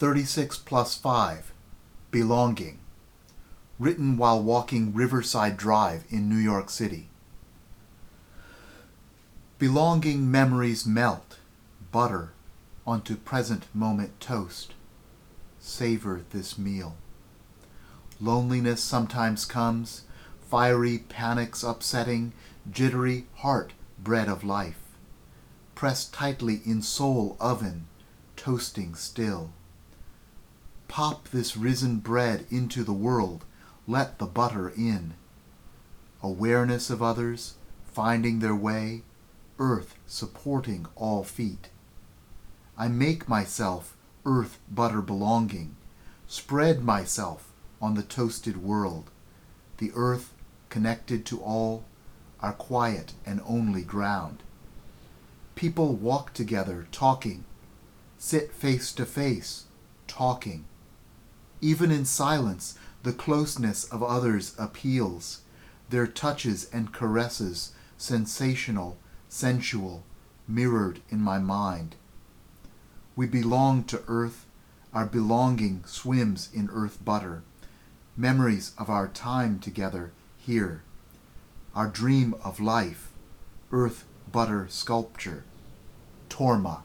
36 plus 5 Belonging. Written while walking Riverside Drive in New York City. Belonging memories melt, butter, onto present moment toast. Savor this meal. Loneliness sometimes comes, fiery panics upsetting, jittery heart bread of life. Pressed tightly in soul oven, toasting still. Pop this risen bread into the world, let the butter in. Awareness of others, finding their way, earth supporting all feet. I make myself earth butter belonging, spread myself on the toasted world. The earth, connected to all, our quiet and only ground. People walk together talking, sit face to face, talking. Even in silence, the closeness of others appeals, their touches and caresses sensational, sensual, mirrored in my mind. We belong to earth, our belonging swims in earth butter, memories of our time together here, our dream of life, earth butter sculpture, Torma.